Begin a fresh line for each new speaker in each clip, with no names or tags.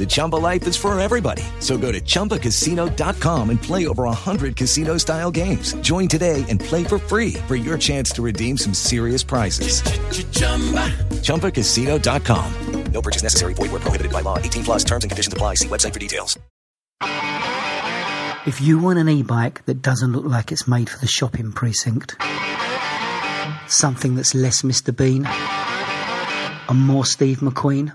The Chumba life is for everybody. So go to ChumbaCasino.com and play over 100 casino-style games. Join today and play for free for your chance to redeem some serious prizes. ChumbaCasino.com.
No purchase necessary. Void were prohibited by law. 18 plus terms and conditions apply. See website for details.
If you want an e-bike that doesn't look like it's made for the shopping precinct, something that's less Mr. Bean and more Steve McQueen,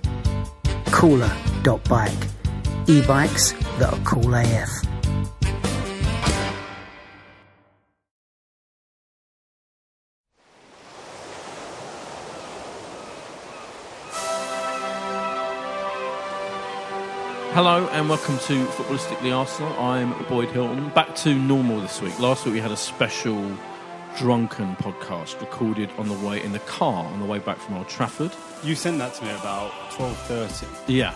Cooler.bike. E-bikes that are cool AF.
Hello and welcome to Footballistically Arsenal. I'm Boyd Hilton. Back to normal this week. Last week we had a special drunken podcast recorded on the way in the car on the way back from Old Trafford.
You sent that to me about twelve thirty,
Yeah.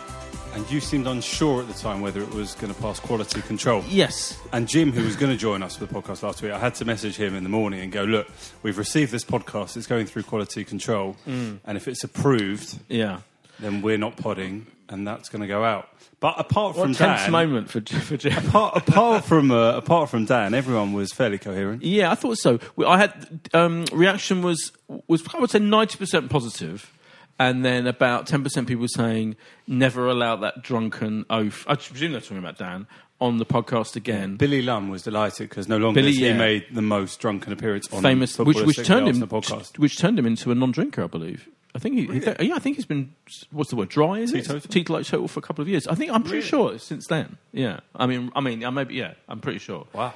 and you seemed unsure at the time whether it was going to pass quality control.
Yes.
And Jim, who was going to join us for the podcast last week, I had to message him in the morning and go, "Look, we've received this podcast. It's going through quality control,
Mm.
and if it's approved,
Yeah.
then we're not podding, and that's going to go out." But apart
What
from
tense
Dan,
moment for for Jim.
apart, apart from uh, apart from Dan, everyone was fairly coherent.
Yeah, I thought so. I had um, reaction was was I would say ninety percent positive, and then about ten percent people saying never allow that drunken oath. I presume they're talking about Dan on the podcast again.
Billy Lum was delighted because no longer
Billy,
he
yeah.
made the most drunken appearance on
famous, which, which turned him,
podcast.
which turned him into a non-drinker, I believe. I think he, he- yeah, I think he's been what's the word dry is
Teetotal?
it teetotal like total for a couple of years. I think I'm pretty sure since then. Yeah, I mean, I mean, I maybe yeah, I'm pretty sure.
Wow.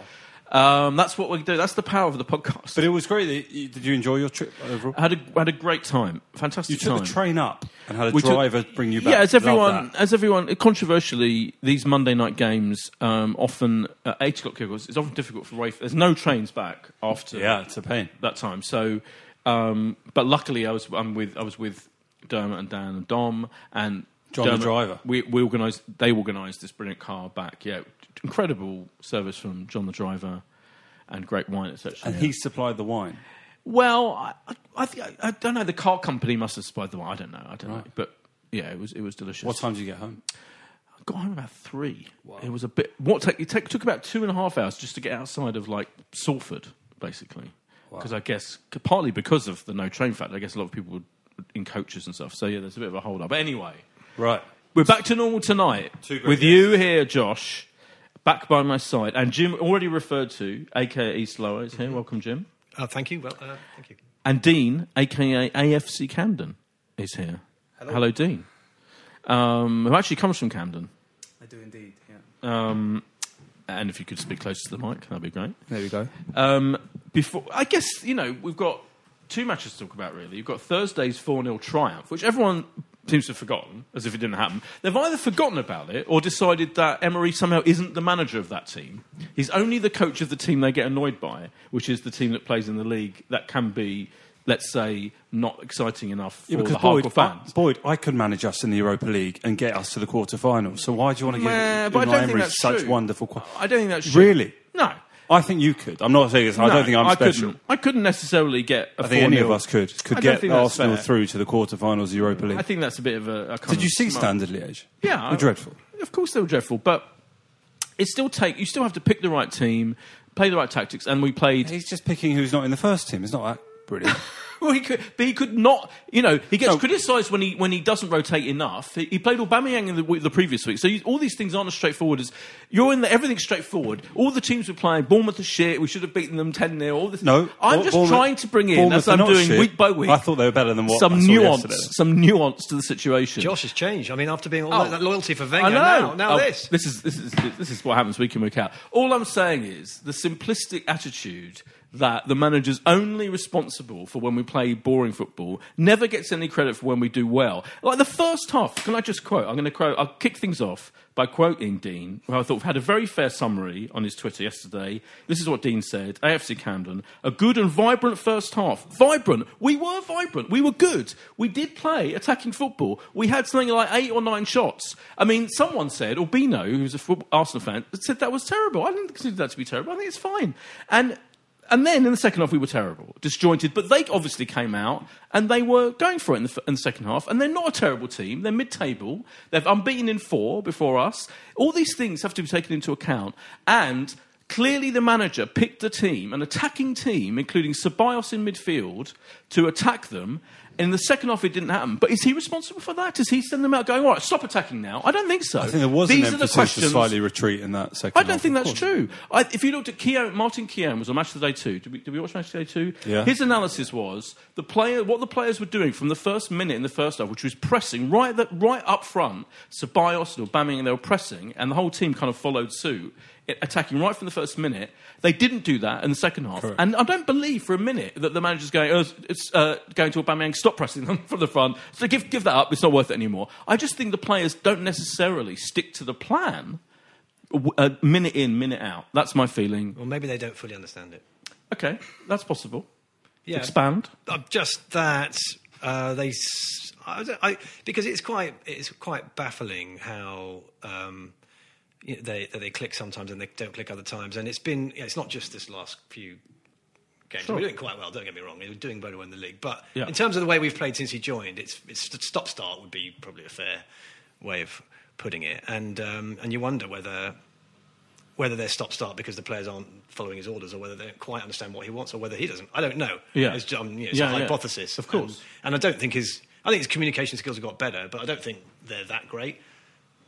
Um, that's what we do. That's the power of the podcast.
But it was great. That you, did you enjoy your trip overall?
I had a, had a great time, fantastic
You took
time.
the train up and had a
We took-
driver bring you back.
Yeah, as everyone, as everyone, controversially, these Monday night games um, often at eight o'clock kickoffs. It's often difficult for Rafe. There's no trains back after
Yeah, it's a pain.
that time. So, um, but luckily, I was I'm with I was with Dermot and Dan and Dom and
John the driver.
We we organised. They organised this brilliant car back. Yeah, incredible service from John the driver, and great wine, etc.
And he supplied the wine.
Well, I, I, I, think, I don't know. The car company must have supplied the wine. I don't know. I don't know. But yeah, it was it was delicious.
What time did you get home?
I got home about three. It was a bit. What take, it take, took about two and a half hours just to get outside of like Salford, basically. Because I guess partly because of the no train factor, I guess a lot of people were in coaches and stuff. So yeah, there's a bit of a hold up. But anyway,
Right.
we're back to normal tonight with you here, Josh, back by my side, and Jim already referred to, aka East Lower, is here. Welcome, Jim.
Oh, thank you. Well, uh, thank you.
And Dean, aka AFC Camden, is here. Hello, Dean. Um, who actually comes from Camden.
I do indeed. Yeah.
Um, and if you could speak closer to the mic, that'd be great.
There we go.
Um, before, I guess you know we've got two matches to talk about. Really, you've got Thursday's four 0 triumph, which everyone seems to have forgotten, as if it didn't happen. They've either forgotten about it or decided that Emery somehow isn't the manager of that team. He's only the coach of the team they get annoyed by, which is the team that plays in the league that can be, let's say, not exciting enough for
Yeah, because
the
Boyd,
hardcore fans.
I, Boyd, I could manage us in the Europa League and get us to the quarterfinals. So why do you want to give
Nah,
Unai Emery such
true.
wonderful? Qu-
I don't think that's true.
really?
No.
I think you could. I'm not saying this. I don't think I'm
I
special.
Couldn't, I couldn't necessarily get. A
I think any of us could could get Arsenal
fair.
through to the quarterfinals of Europa League.
I think that's a bit of a. a
Did you see
smart-
Standard Liège?
Yeah,
They're
I-
dreadful.
Of course, they were dreadful, but it still take. You still have to pick the right team, play the right tactics, and we played.
He's just picking who's not in the first team. It's not that brilliant.
Well, he could, but he could not. You know, he gets
No.
criticised when he when he doesn't rotate enough. He, he played Aubameyang in the, week- the previous week, so you, all these things aren't as straightforward as you're in. The, everything's straightforward. All the teams we're playing, Bournemouth are shit. We should have beaten them ten 0 All this.
no,
I'm just
Bournemouth-
trying to bring in, as I'm doing
shit.
week by week.
I thought they were better than what
some
I saw
nuance,
yesterday.
some nuance to the situation.
Josh has changed. I mean, after being all
Oh.
that loyalty for Wenger,
I know.
now, now
Oh,
this.
This is this is this is what happens week in week out. All I'm saying is the simplistic attitude that the manager's only responsible for when we play boring football never gets any credit for when we do well. Like the first half. Can I just quote? I'm going to quote. I'll kick things off by quoting Dean, who I thought had a very fair summary on his Twitter yesterday. This is what Dean said: AFC Camden, a good and vibrant first half. Vibrant. We were vibrant. We were good. We did play attacking football. We had something like eight or nine shots. I mean, someone said, Albino, who's a Arsenal fan, said that was terrible. I didn't consider that to be terrible. I think it's fine. And and then in the second half, we were terrible, disjointed. But they obviously came out and they were going for it in the, in the second half. And they're not a terrible team. They're mid table. They've unbeaten in four before us. All these things have to be taken into account. And clearly, the manager picked a team, an attacking team, including Ceballos in midfield, to attack them. In the second half, it didn't happen. But is he responsible for that? Does he send them out going, all right, stop attacking now? I don't think so.
I think there was
These
an
are the
emphasis to slightly retreat in that second.
I don't
half,
think that's
course.
true. I, if you looked at Keown, Martin Keown was on Match of the Day 2. Did we, did we watch Match of the Day 2?
Yeah.
His analysis was the player, what the players were doing from the first minute in the first half, which was pressing right, that, right up front. Ceballos and Aubameyang, they were pressing, and the whole team kind of followed suit, attacking right from the first minute. They didn't do that in the second half.
Correct.
And I don't believe for a minute that the manager's going, oh, it's uh, going to Aubameyang, stop pressing them from the front. So give, give that up, it's not worth it anymore. I just think the players don't necessarily stick to the plan uh, minute in, minute out. That's my feeling.
Well, maybe they don't fully understand it.
Okay, that's possible.
Yeah.
Expand.
Uh, just that uh, they, s- I, I- because it's quite it's quite baffling how um, you know, they that they click sometimes and they don't click other times, and it's been it's not just this last few games.
Sure.
We're doing quite well. Don't get me wrong. We're doing better in the league, but
Yeah.
in terms of the way we've played since he joined, it's it's stop start would be probably a fair way of putting it, and um, and you wonder whether whether they're stop start because the players aren't following his orders, or whether they don't quite understand what he wants, or whether he doesn't. I don't know.
Yeah.
it's, um, you know, it's
Yeah,
a
yeah.
hypothesis,
Of course.
And, and I don't think his I think his communication skills have got better, but I don't think they're that great.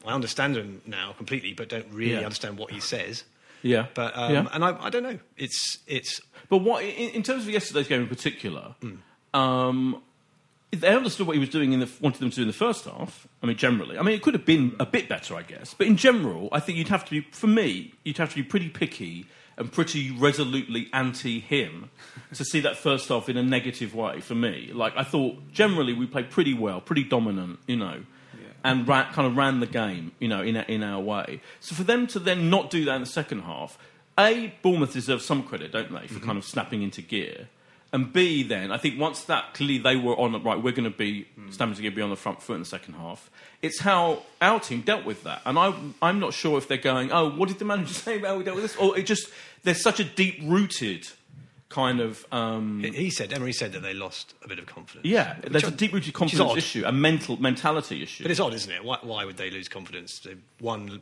I understand him now completely, but don't really
Yeah. understand
what he says.
Yeah.
But um,
Yeah.
and I, I don't know. It's it's
But what, in, in terms of yesterday's game in particular,
Hmm.
um, they understood what he was doing in the wanted them to do in the first half. I mean, generally, I mean, it could have been a bit better, I guess. But in general, I think you'd have to be, for me, you'd have to be pretty picky and pretty resolutely anti him to see that first half in a negative way. For me, like I thought, generally we played pretty well, pretty dominant, you know. And ran, kind of ran the game, you know, in, a, in our way. So for them to then not do that in the second half, A, Bournemouth deserve some credit, don't they, for mm-hmm. kind of snapping into gear. And B, then, I think once that clearly they were on, right, we're going to be mm. snapping into gear, be on the front foot in the second half. It's how our team dealt with that. And I, I'm not sure if they're going, oh, what did the manager say about how we dealt with this? Or it just, there's such a deep rooted kind of. Um,
he said Emery said that they lost a bit of confidence.
yeah,
Which
there's
I-
a deep rooted
which is
confidence issue, a mental mentality issue.
But it's odd, isn't it? Why, why would they lose confidence? They won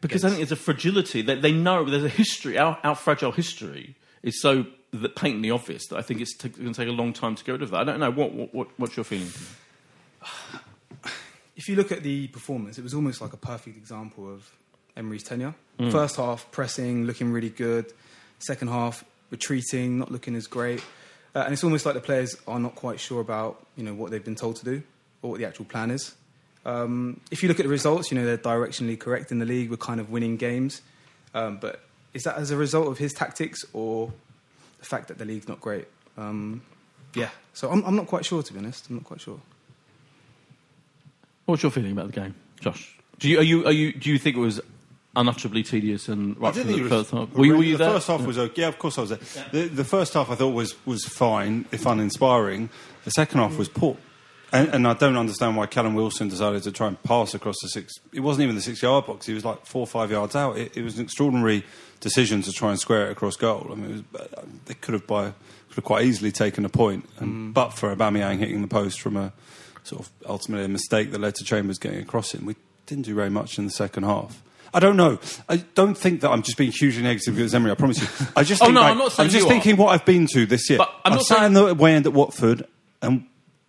Because I think there's a fragility that they know there's a history. Our, our fragile history is so that patently obvious that I think it's t- going to take a long time to get rid of that. I don't know what, what, what what's your feeling.
if you look at the performance, it was almost like a perfect example of Emery's tenure.
Mm.
First half, pressing, looking really good. Second half, retreating, not looking as great. Uh, and it's almost like the players are not quite sure about you know what they've been told to do or what the actual plan is. Um, if you look at the results, you know they're directionally correct in the league. We're kind of winning games, um, but is that as a result of his tactics or the fact that the league's not great? Um, yeah, so I'm, I'm not quite sure to be honest. I'm not quite sure.
What's your feeling about the game, Josh? Do you are you are you do you think it was unutterably tedious and right
I
from
didn't
the
think was
first half? Were you, were you
the
there?
first half was okay. Yeah, of course I was there. The, the first half I thought was, was fine, if uninspiring. The second half was poor. And, and I don't understand why Callum Wilson decided to try and pass across the six. It wasn't even the six yard box. He was like four or five yards out. It, it was an extraordinary decision to try and square it across goal. I mean, it was, uh, they could have by could have quite easily taken a point, and, but for Aubameyang hitting the post from a sort of ultimately a mistake that led to Chambers getting across him, we didn't do very much in the second half. I don't know. I don't think that I'm just being hugely negative because Emery. I promise you. I just
Oh,
think
no,
like-
I'm not saying
just
you
thinking what I've been to this year.
But I'm
I
not
sat
saying-
in the way end at Watford, and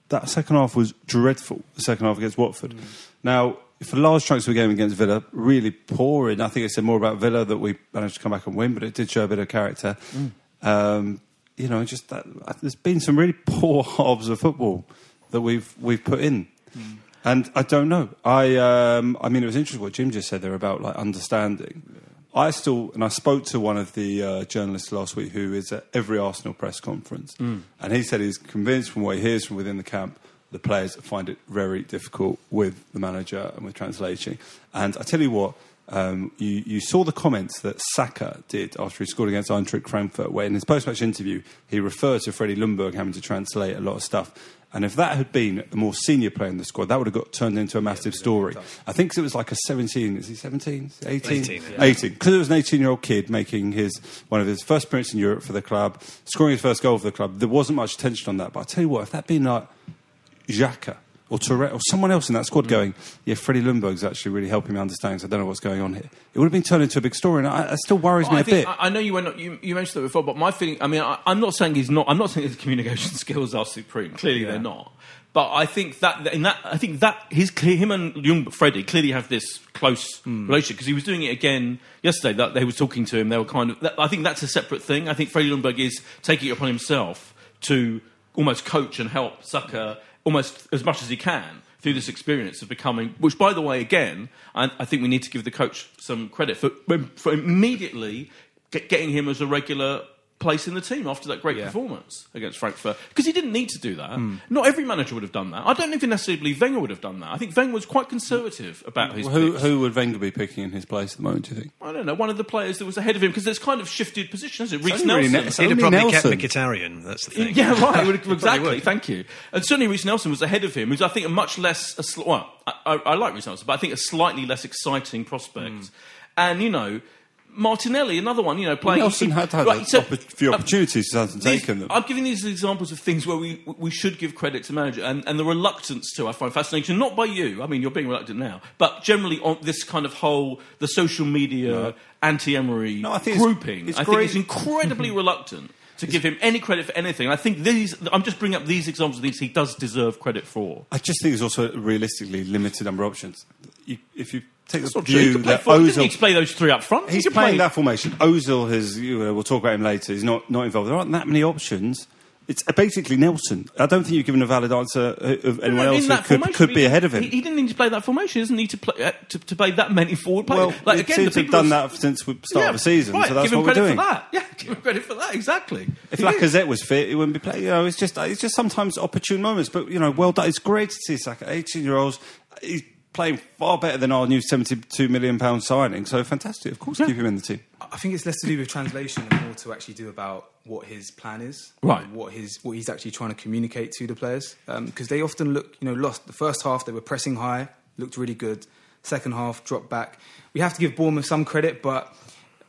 that second half was dreadful. The second half against Watford.
Mm.
Now, for large chunks of the game against Villa, really poor. And I think it said more about Villa that we managed to come back and win, but it did show a bit of character.
Mm.
Um, you know, just that, there's been some really poor halves of football that we've we've put in.
Mm.
And I don't know. I um, I mean, it was interesting what Jim just said there about like understanding. I still, and I spoke to one of the uh, journalists last week who is at every Arsenal press conference,
Mm.
and he said he's convinced from what he hears from within the camp, the players find it very difficult with the manager and with translating. And I tell you what, um, you, you saw the comments that Saka did after he scored against Eintracht Frankfurt, where in his post-match interview he referred to Freddie Ljungberg having to translate a lot of stuff. And if that had been a more senior player in the squad, that would have got turned into a massive story. I think it was like a 17, is he 17? 18?
18, yeah.
18. Because it was an 18 year old kid making his one of his first appearances in Europe for the club, scoring his first goal for the club. There wasn't much attention on that. But I tell you what, if that had been like Xhaka or Tourette or someone else in that
Mm.
squad going, yeah, Freddie Ljungberg's actually really helping me understand So I don't know what's going on here. It would have been turned into a big story, and I, it still worries
Well,
me
I
a
think-
bit.
I, I know you went. You, you mentioned that before, but my feeling. I mean, I, I'm not saying he's not. I'm not saying his communication skills are supreme. Clearly, they're not. But I think that in that, I think that his clear- him and young Freddie clearly have this close
Hmm.
relationship because he was doing it again yesterday. That they were talking to him. They were kind of. That, I think that's a separate thing. I think Freddie Lundberg is taking it upon himself to almost coach and help Saka almost as much as he can through this experience of becoming. Which, by the way, again, I, I think we need to give the coach some credit for, for immediately get, getting him as a regular place in the team after that great performance against Frankfurt because he didn't need to do that.
Hmm.
Not every manager would have done that. I don't even necessarily believe Wenger would have done that. I think Wenger was quite conservative about his.
Well, who,
picks.
who would Wenger be picking in his place at the moment, do you think?
I don't know. One of the players that was ahead of him because it's kind of shifted position, hasn't it? Reece
only really
Nelson.
Ne-
He'd have
only
probably
Nelson.
kept Mkhitaryan. That's the thing.
Yeah, right. would- exactly.
would.
Thank you. And certainly, Reece Nelson was ahead of him. Who's I think a much less. A sl- well, I, I, I like Reece Nelson, but I think a slightly less exciting prospect.
Hmm.
And you know, Martinelli, another one. You know, playing.
Nelson had had
right,
a
so-
oppo- few
uh,
opportunities, he hasn't
these-
taken them.
I'm giving these examples of things where we we should give credit to manager and, and the reluctance to I find fascinating. Not by you, I mean you're being reluctant now, but generally on this kind of whole the social media anti-Emery
No, I think it's- it's
I think
great.
he's incredibly reluctant to give him any credit for anything. I think these. I'm just bringing up these examples of things he does deserve credit for.
I just think there's also a realistically limited number of options. You, if you take
That's
the.
He
view that
four- he
Ozil,
need to play those three up front. He
he's playing
play-
that formation. Ozil has, you know, we'll talk about him later. He's not, not involved. There aren't that many options. It's basically Nelson. I don't think you've given a valid answer of anyone
No, no,
else who could,
formation,
could
he
be ahead of him.
He, he didn't need to play that formation. He doesn't need to play uh, to, to play that many forward players.
well,
like,
it
again,
seems
the
have done that since the start
Yeah,
of the season,
right,
so that's
give him
what we're
credit
doing.
for that. Yeah, give him credit for that. Exactly.
If
He.
Lacazette was fit, he wouldn't be playing. You know, it's just it's just sometimes opportune moments. But you know, well done. It's great to see Saka, eighteen year olds. He's playing far better than our new seventy-two million pound signing. So fantastic. Of course, keep him in the team.
I think it's less to do with translation and more to actually do about what his plan is,
Right.
What his what he's actually trying to communicate to the players, um, because they often look, you know, lost. The first half they were pressing high, looked really good. Second half dropped back. We have to give Bournemouth some credit, but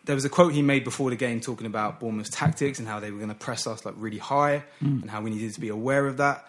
there was a quote he made before the game talking about Bournemouth's tactics and how they were going to press us like really high mm. and how we needed to be aware of that.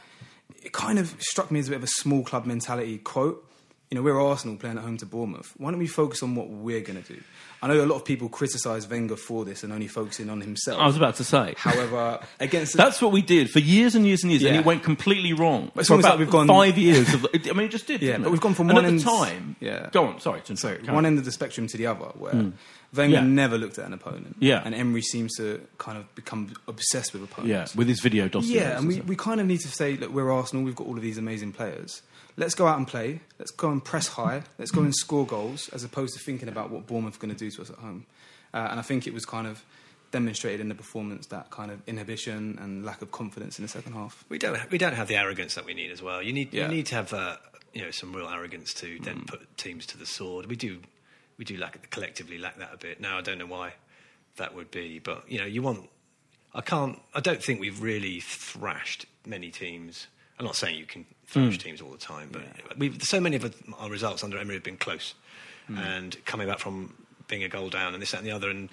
It kind of struck me as a bit of a small club mentality quote. You know, we're Arsenal playing at home to Bournemouth. Why don't we focus on what we're going to do? I know a lot of people criticise Wenger for this and only focusing on himself.
I was about to say.
However, against
That's what we did for years and years and years, and it went completely wrong.
It's
for
almost
about
like we've gone-
five years. Of, I mean, it just did.
Yeah, but
it?
we've gone from
and
one
at
end-
the time.
Yeah.
Go on. Sorry, to
so
interrupt.
one end of the spectrum to the other, where hmm. Wenger
Yeah.
never looked at an opponent.
Yeah.
and Emery seems to kind of become obsessed with opponents.
Yeah, with his video dossiers.
Yeah, and we, we kind of need to say, look, we're Arsenal, we've got all of these amazing players. Let's go out and play. Let's go and press high. Let's go and score goals, as opposed to thinking about what Bournemouth are going to do to us at home. Uh, and I think it was kind of demonstrated in the performance that kind of inhibition and lack of confidence in the second half.
We don't we don't have the arrogance that we need as well. You need
Yeah.
you need to have uh, you know some real arrogance to then put teams to the sword. We do we do lack collectively lack that a bit. Now I don't know why that would be, but you know you want. I can't. I don't think we've really thrashed many teams. I'm not saying you can thrash teams all the time, but we've so many of our results under Emery have been close, and coming back from being a goal down and this that, and the other, and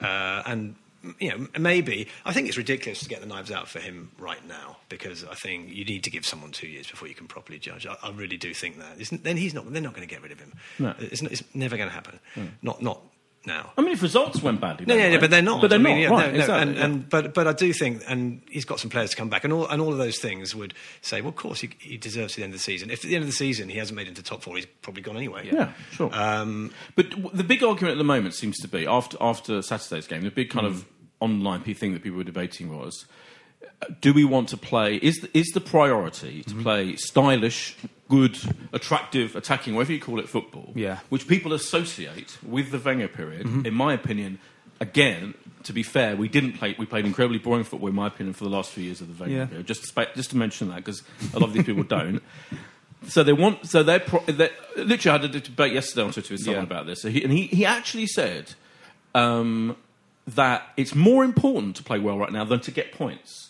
uh, and you know maybe I think it's ridiculous to get the knives out for him right now because I think you need to give someone two years before you can properly judge. I, I really do think that. It's, then he's not. They're not going to get rid of him.
No.
It's, it's never going to happen. Not not now.
I mean, if results went badly,
No, yeah, yeah, but they're not.
But they're
I mean,
not.
yeah,
right,
no, no,
exactly,
and, and but but I do think, and he's got some players to come back, and all and all of those things would say, well, of course, he, he deserves to the end of the season. If at the end of the season he hasn't made it into top four, he's probably gone anyway.
Yeah, sure.
Um,
but the big argument at the moment seems to be after after Saturday's game, the big kind of online thing that people were debating was: Do we want to play? Is the, is the priority to play stylish, good, attractive, attacking, whatever you call it, football?
Yeah.
Which people associate with the Wenger period. In my opinion, again. To be fair, we didn't play. We played incredibly boring football, in my opinion, for the last few years of the Wenger
Yeah.
period. Just to, spa- just to mention that, because a lot of these people don't. So they want. So they're. Pro, they literally I had a debate yesterday on Twitter with someone
Yeah.
about this, so he, and he, he actually said um, that it's more important to play well right now than to get points.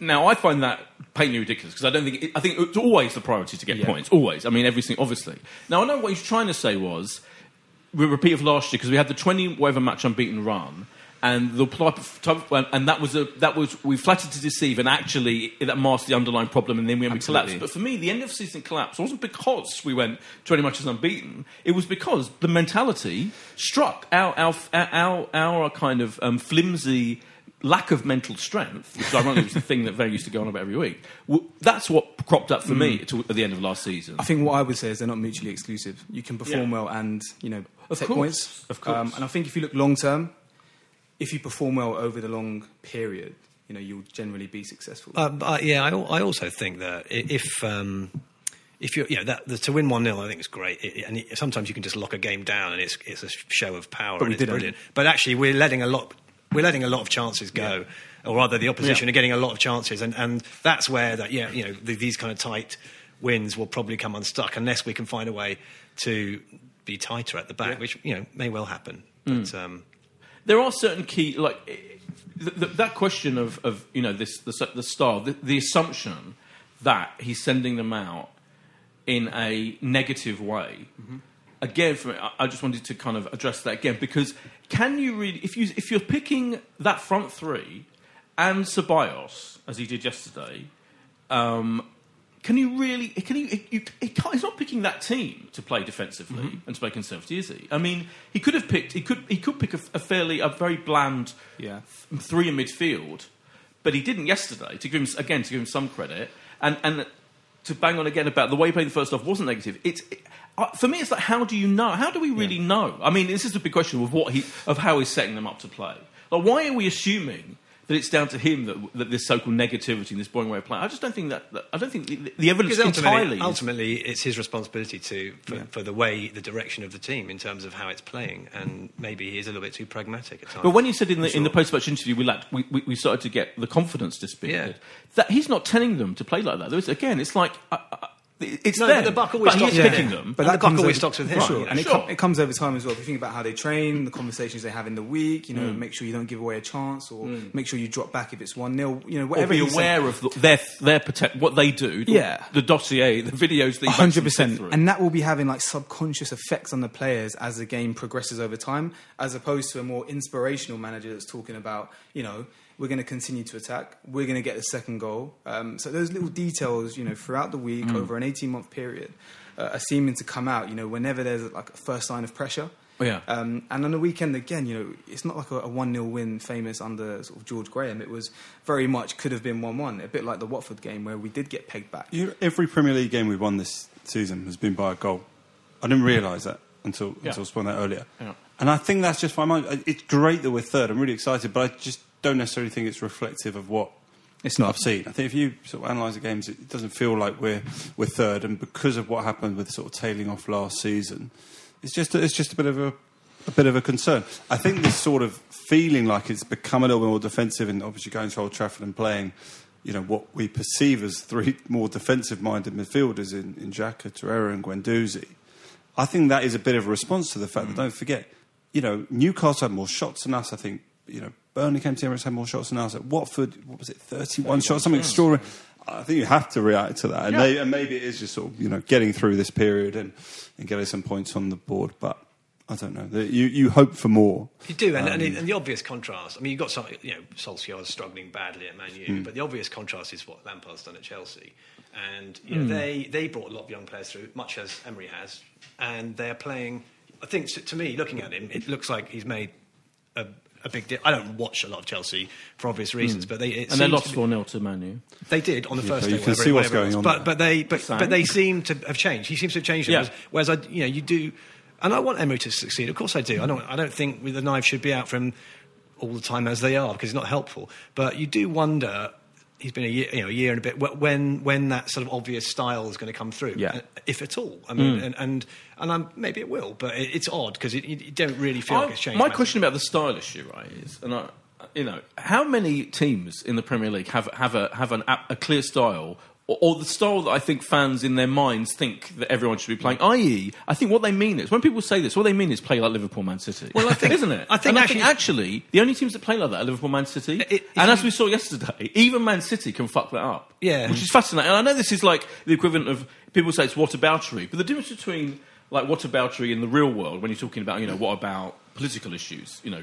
Now I find that painfully ridiculous because I don't think it, I think it's always the priority to get
Yeah.
points. Always. I mean, everything obviously. Now I know what he's trying to say was we repeat of last year because we had the twenty whatever match unbeaten run. And the type of, type of- and that was a that was we flattered to deceive, and actually that masked the underlying problem, and then we, we collapsed. But for me, the end of season collapse wasn't because we went 20 matches unbeaten. It was because the mentality struck our our our, our kind of um, flimsy lack of mental strength, which ironically it was the thing that Wenger used to go on about every week. W- That's what cropped up for me to, at the end of last season.
I think what I would say is they're not mutually exclusive. You can perform
Yeah.
well and you know
Of
take
course,
points.
of course.
Um, and I think if you look long term, if you perform well over the long period, you know you'll generally be successful.
Uh, but, yeah, I, I also think that if um, if you you know that the, to win one 0 I think is great. It, it- and it, sometimes you can just lock a game down, and it's it's a show of power,
But
and
we
it's
didn't.
brilliant. But actually, we're letting a lot we're letting a lot of chances go, or rather, the opposition
Yeah.
are getting a lot of chances, and and that's where that yeah you know the, these kind of tight wins will probably come unstuck unless we can find a way to be tighter at the back, which you know may well happen. But, um,
there are certain key like th- th- that question of, of you know this the, the star the, the assumption that he's sending them out in a negative way again me I, just wanted to kind of address that again because can you really if you if you're picking that front three and Ceballos as he did yesterday um, can you really? Can you? you can't, he's not picking that team to play defensively and to play conservative, is he? I mean, he could have picked. He could. He could pick a, a fairly, a very bland
Yeah.
th- three in midfield, but he didn't yesterday. To give him again, to give him some credit, and and to bang on again about the way he played the first half wasn't negative. It's. For me, it's like, how do you know? How do we really know? I mean, this is the big question of what he, of how he's setting them up to play. Like, why are we assuming that it's down to him that, that this so-called negativity and this boring way of playing? I just don't think that. that I don't think the, the evidence
Because ultimately,
entirely.
ultimately, it's his responsibility to for, for the way, the direction of the team in terms of how it's playing, and maybe he is a little bit too pragmatic at times.
But when you said in the, in the post-match interview, we, lacked, we, we, we started to get the confidence disputed.
Yeah.
That he's not telling them to play like that. There is, again, it's like uh, uh, it's
No,
them,
but the buck always
but he is
stops with
picking them.
But
And
that
the buck
comes
always
over-
stops with him.
For sure.
Right,
and it,
sure.
com- it comes over time as well. If you think about how they train, the conversations they have in the week, you know,
Mm.
make sure you don't give away a chance or make sure you drop back if it's 1 0, you know,
or
whatever
be
he said-
aware of the, their their poten- what they do. the-
Yeah.
the dossier, the videos. That you One hundred
percent. and that will be having like subconscious effects on the players as the game progresses over time, as opposed to a more inspirational manager that's talking about, you know, we're going to continue to attack, we're going to get the second goal. Um, so those little details, you know, throughout the week
Mm.
over an eighteen-month period, uh, are seeming to come out. You know, whenever there's like a first sign of pressure.
Oh, yeah.
Um, and on the weekend again, you know, it's not like a, a one 0 win famous under sort of George Graham. It was very much could have been one one, a bit like the Watford game where we did get pegged back.
You, every Premier League game we've won this season has been by a goal. I didn't realise that until
Yeah.
until I spun that earlier.
Yeah.
And I think that's just fine. It's great that we're third. I'm really excited, but I just don't necessarily think it's reflective of what
It's not.
I've seen. I think if you sort of analyse the games, it doesn't feel like we're we're third, and because of what happened with sort of tailing off last season, it's just it's just a bit of a a bit of a concern. I think this sort of feeling like it's become a little bit more defensive, and obviously going to Old Trafford and playing you know, what we perceive as three more defensive-minded midfielders in, in Xhaka, Torreira and Guendouzi. I think that is a bit of a response to the fact that mm. don't forget, you know, Newcastle had more shots than us. I think, you know, Burnley came to Emirates had more shots than us. At Watford, what was it, 31 shots, something extraordinary. I think you have to react to that. And,
Yeah.
and maybe it is just sort of, you know, getting through this period and, and getting some points on the board. But I don't know. You, you hope for more.
You do, and,
Um,
and, and the obvious contrast. I mean, you've got some, you know, Solskjaer's struggling badly at Man U,
Hmm.
but the obvious contrast is what Lampard's done at Chelsea, and you know,
Hmm.
they they brought a lot of young players through, much as Emery has, and they're playing. I think to, to me, looking at him, it looks like he's made a, a big deal. I don't watch a lot of Chelsea for obvious reasons, but they it
Hmm. and they lost
to be-
four 0 to Man U.
They did on the
You-
first
you
day.
can
whatever-
see what's going on
But but they but,
Same.
but they seem to have changed. He seems to have changed.
Yeah.
Whereas, whereas I you know you do, and I want Emery to succeed. Of course I do. I don't I don't think the knives should be out for him all the time as they are because it's not helpful. But you do wonder. He's been a year, you know, a year and a bit. When when that sort of obvious style is going to come through,
Yeah.
uh, if at all. I mean, and and, and I'm, maybe it will, but it, it's odd because it, you, don't really feel like it's changed.
my
massively.
question about the style issue, right, is, and I, you know, how many teams in the Premier League have have a have an, a clear style, or, or the style that I think fans in their minds think that everyone should be playing? I.e., I think what they mean is when people say this, what they mean is play like Liverpool, Man City.
Well, I think-
isn't it?
I think actually-
I think actually the only teams that play like that are Liverpool, Man City,
It- if
and as we saw yesterday, even Man City can fuck that up.
Yeah.
which is fascinating. And I know this is like the equivalent of people say it's whataboutery, but the difference between like whataboutery in the real world when you're talking about you know what about political issues, you know,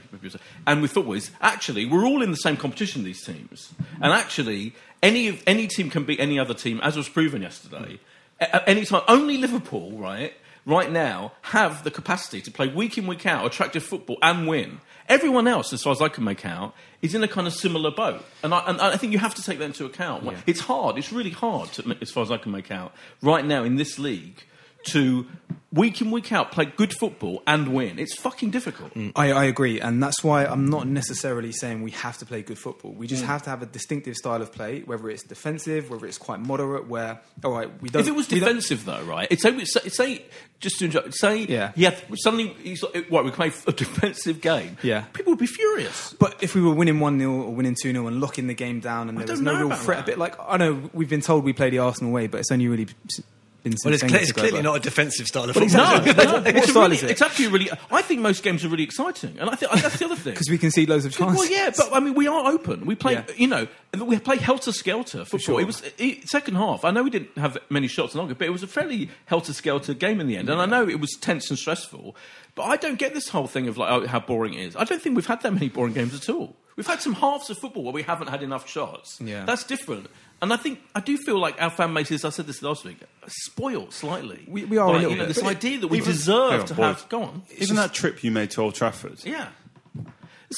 and with football is actually we're all in the same competition. These teams, and actually any any team can beat any other team, as was proven yesterday. At any time, only Liverpool, right, right now have the capacity to play week in week out attractive football and win. Everyone else, as far as I can make out, is in a kind of similar boat, and I, and I think you have to take that into account. It's hard. It's really hard, to, as far as I can make out, right now in this league, to week in week out play good football and win. It's fucking difficult.
I, I agree, and that's why I'm not necessarily saying we have to play good football. We
Mm.
just have to have a distinctive style of play, whether it's defensive, whether it's quite moderate. Where all right, we don't.
If it was defensive, though, right? It's say, say, just to enjoy, say,
Yeah.
had suddenly he's like, what we play a defensive game.
Yeah.
people would be furious.
But if we were winning 1 0 or winning 2 0 and locking the game down and
I
there was no real threat,
that.
a bit like, I know we've been told we play the Arsenal way, but it's only really been
Well, it's, cle- it's clearly
over.
not a defensive style of
But
football.
exactly.
No,
What
it's,
style
really,
is it?
it's actually really. I think most games are really exciting, and I think that's the other thing.
Because we concede loads of chances.
Well, yeah, but I mean, we are open. We play,
Yeah.
you know, we play helter skelter football.
sure.
It was it, second half. I know we didn't have many shots longer, but it was a fairly helter skelter game in the end. And I know it was tense and stressful. But I don't get this whole thing of like oh, how boring it is. I don't think we've had that many boring games at all. We've had some halves of football where we haven't had enough shots.
Yeah.
that's different. And I think I do feel like our fan base is. I said this last week, spoiled slightly.
We- we are a
by,
little
you know,
bit.
this
But
idea that we
even-
deserve
on,
to
boys.
have. Go on.
Even that trip you made to Old Trafford,
Yeah.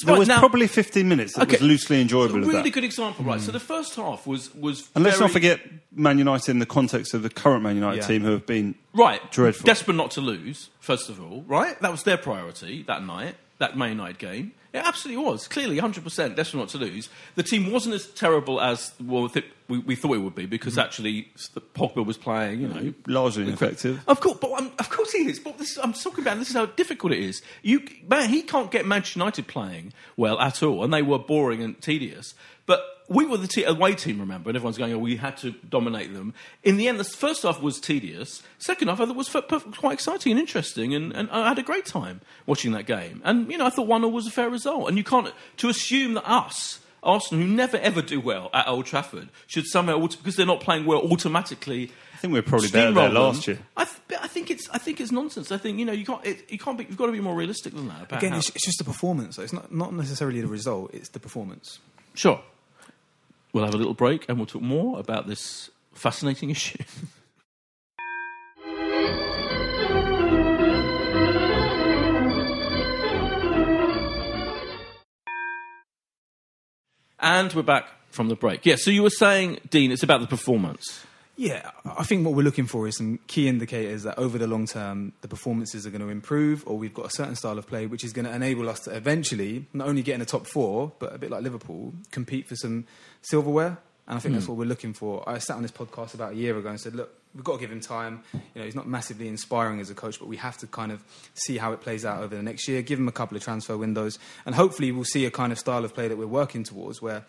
there was
Now-
probably 15 minutes that was loosely enjoyable
a
of
really
that.
good example, right? So hmm. the first half was was
And let's not forget Man United in the context of the current Man United
Yeah.
team who have been
right,
dreadful.
desperate not to lose. First of all, right, that was their priority that night, that Man United game. It absolutely was clearly 100 percent desperate not to lose. The team wasn't as terrible as well th- we, we thought it would be because actually the Pogba was playing, you know,
largely ineffective.
Of course, but um, of course he is. But this, I'm talking about this is how difficult it is. You, man, he can't get Manchester United playing well at all, and they were boring and tedious. But we were the te- away team, remember, and everyone's going, "Oh, we had to dominate them." In the end, the first half was tedious. Second half, I thought was f- f- quite exciting and interesting, and, and I had a great time watching that game. And you know, I thought one 0 was a fair result. And you can't to assume that us. Arsenal, who never ever do well at Old Trafford, should somehow because they're not playing well automatically.
I think we were probably better there
steamroll them.
last year.
I, th- I think it's I think it's nonsense. I think you know you can't it, you can't be you've got to be more realistic than that. About
Again,
how-
it's, it's just the performance. It's not, not necessarily the result, it's the performance.
sure. We'll have a little break and we'll talk more about this fascinating issue. and we're back from the break. Yeah. So you were saying, Dean, it's about the performance.
Yeah, I think what we're looking for is some key indicators that over the long term the performances are going to improve, or we've got a certain style of play which is going to enable us to eventually not only get in the top four, but a bit like Liverpool, compete for some silverware. And I think that's hmm. what we're looking for. I sat on this podcast about a year ago and said, look, we've got to give him time. You know, he's not massively inspiring as a coach, but we have to kind of see how it plays out over the next year. Give him a couple of transfer windows, and hopefully we'll see a kind of style of play that we're working towards where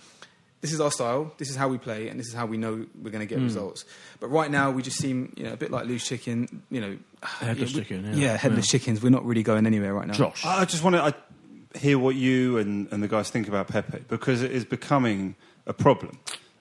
this is our style, this is how we play, and this is how we know we're going to get
Mm.
results. But right now, we just seem you know a bit like loose chicken. You know,
Headless
we-
chicken, yeah.
headless
Yeah.
chickens. We're not really going anywhere right now.
Josh.
I I just want to hear what you and, and the guys think about Pepe because it is becoming a problem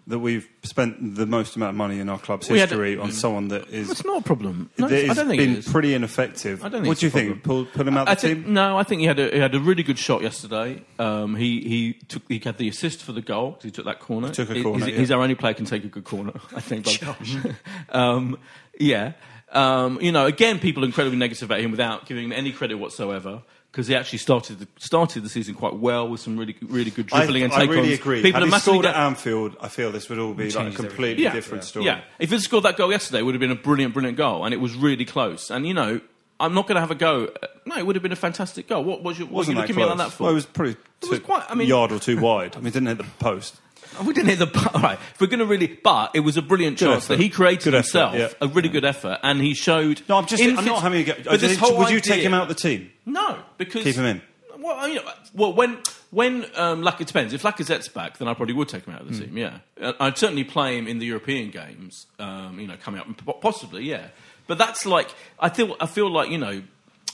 that we've spent the most amount of money in our club's
We had a-
history on someone that is
It's not a problem. No,
that
I don't think
been pretty ineffective.
I don't think
what do you think? Pull, pull him out
I
the
think,
team?
No, I think he had a he had a really good shot yesterday. Um, he he took he had the assist for the goal. He took that corner.
Took a
He-
corner,
He's,
yeah.
he's our only player who can take a good corner. I think. Um, yeah. Um, you know, again, people are incredibly negative about him without giving him any credit whatsoever. Because he actually started the, started the season quite well with some really really good dribbling
I,
and
I really agree.
People
Had
are
he scored at Anfield, I feel this would all be like a completely
yeah.
different story.
Yeah, if he'd scored that goal yesterday, it would have been a brilliant, brilliant goal, and it was really close. And you know, I'm not going to have a go. Uh, no, it would have been a fantastic goal. What was your? What
Wasn't
you looking at that for?
Well, it was probably
It was quite- I mean-
yard or two wide. I mean, it didn't hit the post.
We didn't hit the all right. If we're going to really, but it was a brilliant
Good
chance
effort.
that he created
Good effort,
himself.
yeah.
A really good effort, and he showed.
No, I'm just.
in
I'm not having a go.
But this whole
Would
whole
you take him out of the team?
No, because
Keep him in.
Well, you know, well, when when um, it depends. If Lacazette's back, then I probably would take him out of the
Hmm.
team. Yeah, I'd certainly play him in the European games. Um, you know, coming up, possibly, yeah. But that's like I feel. I feel like you know,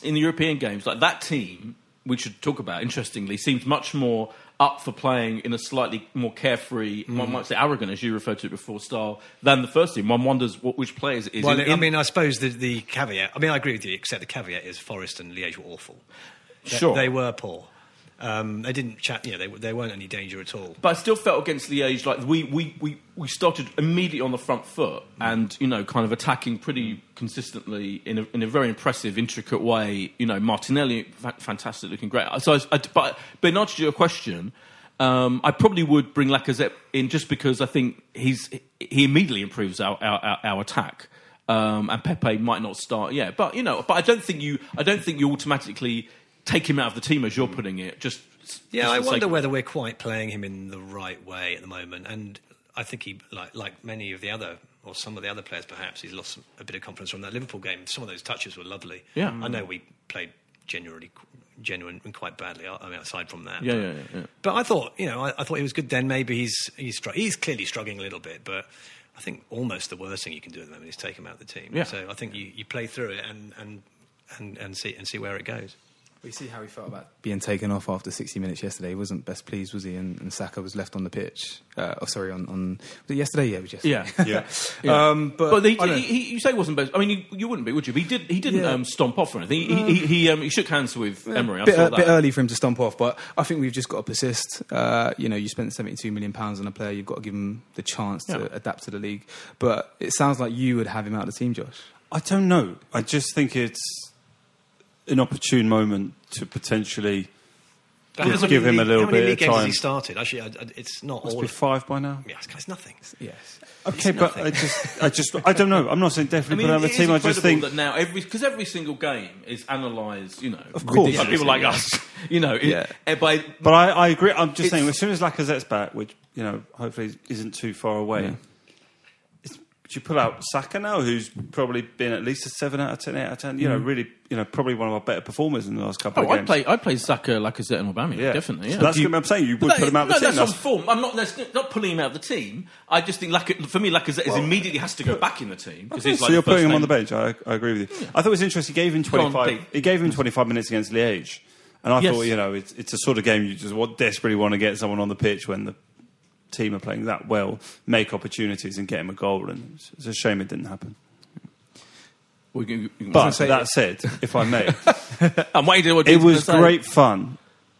in the European games, like that team, we should talk about. Interestingly, seems much more up for playing in a slightly more carefree,
Hmm.
one might say arrogant, as you referred to it before, style than the first team. One wonders what, which players it is.
Well,
in-
I mean, I suppose the, the caveat. I mean, I agree with you, except the caveat is Forest and Liège were awful. They-
Sure.
they were poor. Um, they didn't chat. You know, they, they weren't any danger at all.
But I still felt against Liège like we, we, we, we started immediately on the front foot and you know kind of attacking pretty consistently in a, in a very impressive, intricate way. You know, Martinelli, fa- fantastic, looking great. So, I, I, but but in answer to your question, um, I probably would bring Lacazette in just because I think he's he immediately improves our our, our, our attack. Um, and Pepe might not start, yeah, but you know, but I don't think you, I don't think you automatically take him out of the team as you're putting it. Just
Yeah,
just
I wonder whether we're quite playing him in the right way at the moment. And I think he, like, like many of the other, or some of the other players perhaps, he's lost a bit of confidence from that Liverpool game. Some of those touches were lovely.
Yeah.
I know we played genuinely, genuine and quite badly. I mean, aside from that.
Yeah,
but,
yeah, yeah, yeah.
But I thought, you know, I, I thought he was good then. Maybe he's he's he's clearly struggling a little bit, but. I think almost the worst thing you can do at the moment is take him out of the team.
Yeah.
So I think you, you play through it and, and, and, and see and see where it goes.
We see how he felt about being taken off after 60 minutes yesterday. He wasn't best pleased, was he? And, and Saka was left on the pitch. Uh, oh, sorry, on, on was it yesterday? Yeah, it was yesterday.
Yeah.
yeah. Um, but
But, he, he, he, you say he wasn't best. I mean, you, you wouldn't be, would you? But he did. He didn't
Yeah.
um, stomp off or anything. He, he, he, um, he shook hands with Emery. I
bit,
saw
a bit early for him to stomp off, but I think we've just got to persist. Uh, you know, you spent seventy-two million pounds on a player, you've got to give him the chance to
Yeah.
adapt to the league. But it sounds like you would have him out of the team, Josh.
I don't know. I just think it's an opportune moment to potentially give,
many
give him a
league-
little
how many
bit
league
of
games has he started? Actually, I, I, it's not
Must
all.
be five by now.
yeah, it's, it's nothing.
Yes.
Okay,
It's
but
nothing.
I just, I just, I don't know. I'm not saying
I
definitely
mean,
put him out
it
of
is
the team. I just think
that now every because every single game is analysed. You know,
Of course.
by people like us. You know,
Yeah.
yeah. by
But I, I agree. I'm just saying, as soon as Lacazette's back, which you know, hopefully isn't too far away,
Yeah.
Would you pull out Saka now, who's probably been at least a seven out of ten, eight out of ten? You know, mm. really, you know, probably one of our better performers in the last couple
oh,
of
I
games.
play I play Saka, Lacazette, and Aubameyang.
Yeah.
Definitely.
So
Yeah.
that's
you-
what I'm saying. You
But
would put him out of the
no,
team.
that's on form. I'm not that's not pulling him out of the team. I just think like for me, Lacazette is immediately has to go back in the team because he's
so you're putting him on the bench. I, I agree with you. I thought it was interesting. He gave him
Go on,
25. He gave him 25 minutes against Liège, and I
Yes.
thought, you know, it's, it's a sort of game you just desperately want to get someone on the pitch when the team are playing that well, make opportunities and get him a goal. And it's, it's a shame it didn't happen.
We can- we can-
But
say-
that said, if I may,
I'm waiting what
it was great fun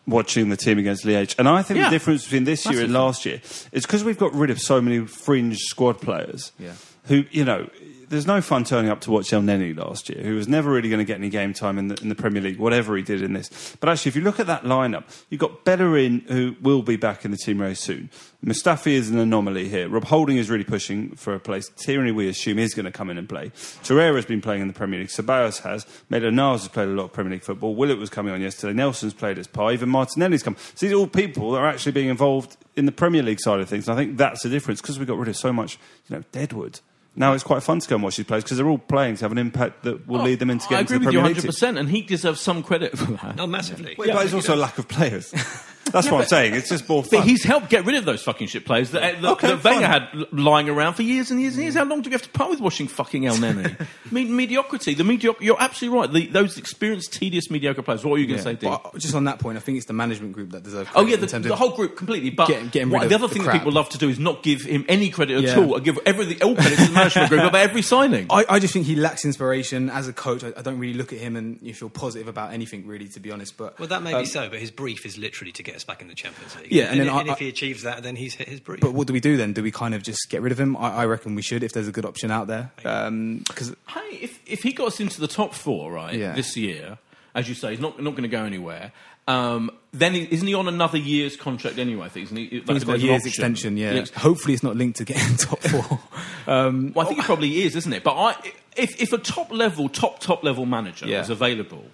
watching the team against Liège. And I think
Yeah.
the difference between this year and last year is because we've got rid of so many fringe squad players
Yeah.
who, you know, there's no fun turning up to watch Elneny last year, who was never really going to get any game time in the, in the Premier League, whatever he did in this. But actually, if you look at that lineup, you've got Bellerin, who will be back in the team very soon. Mustafi is an anomaly here. Rob Holding is really pushing for a place. Tierney, we assume, is going to come in and play. Torreira has been playing in the Premier League. Ceballos has. Maitland Niles has played a lot of Premier League football. Willock was coming on yesterday. Nelson's played as par. Even Martinelli's come. So these are all people that are actually being involved in the Premier League side of things. And I think that's the difference because we got rid of so much, you know, deadwood. Now it's quite fun to go and watch these players because they're all playing to have an impact that will
Oh,
lead them into
I
getting
agree
to the
with you
Premier League.
100,
team.
percent and he deserves some credit for that.
No, massively.
Well, but it's also a lack of players. That's what I'm saying. It's just more fun.
But he's helped get rid of those fucking shit players that, that,
Okay,
that Wenger had lying around for years and years and years. How long do we have to part with washing fucking Elneny? Me- mediocrity. The mediocre. You're absolutely right. The, those experienced, tedious, mediocre players. What are you going to
Yeah,
say, Dean?
just on that point, I think it's the management group that deserve.
Oh yeah, the, the whole group completely. But
getting- getting
what-
rid
the
of
other
the
thing that people love to do is not give him any credit at
Yeah.
all. I give everything all credit to the management group about every signing.
I, I just think he lacks inspiration as a coach. I, I don't really look at him and you feel positive about anything really, to be honest. But
Well, that may
um,
be so, but his brief is literally to get us back in the Champions League.
Yeah, and
and,
then I-
and if he achieves that, then he's hit his brief.
But what do we do then? Do we kind of just get rid of him? I, I reckon we should if there's a good option out there. Because
Hey, if if he got us into the top four, right,
Yeah.
this year, as you say, he's not not going to go anywhere. Um, then he, isn't he on another year's contract anyway? I think isn't he? Like,
he's got a year's extension. Yeah.
Yes.
Hopefully, it's not linked to getting top four. um,
Well, I think it probably is, isn't it? But I, if if a top level, top top level manager
Yeah.
was available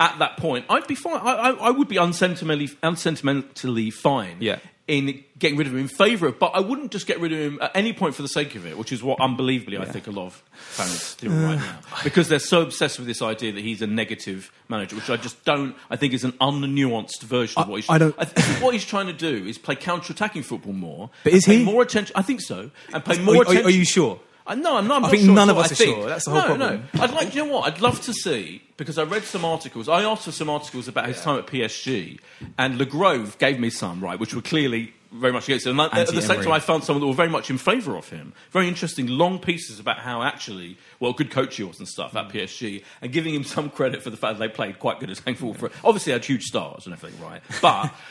at that point, I'd be fine. I, I, I would be unsentimentally unsentimentally fine.
Yeah.
In getting rid of him in favour of, but I wouldn't just get rid of him at any point for the sake of it, which is what unbelievably I think a lot of fans do right now, because they're so obsessed with this idea that he's a negative manager, which I just don't. I think is an unnuanced version of what he's.
I don't-
I think what he's trying to do is play counter-attacking football more.
But is
pay
he?
more attention? I think so, and pay more
are-
attention.
are you sure?
I, no, I'm not. I'm
I think
sure
none of us
I
are
think-
sure. That's the whole
no,
problem.
No, I'd like. You know what? I'd love to see because I read some articles. I asked for some articles about his time at PSG, and Le Grove gave me some right, which were clearly very much against him. And at the same time, I found some that were very much in favour of him. Very interesting, long pieces about how actually well, good coach he was and stuff at hmm. PSG, and giving him some credit for the fact that they played quite good as hang football. For obviously, had huge stars and everything, right? But.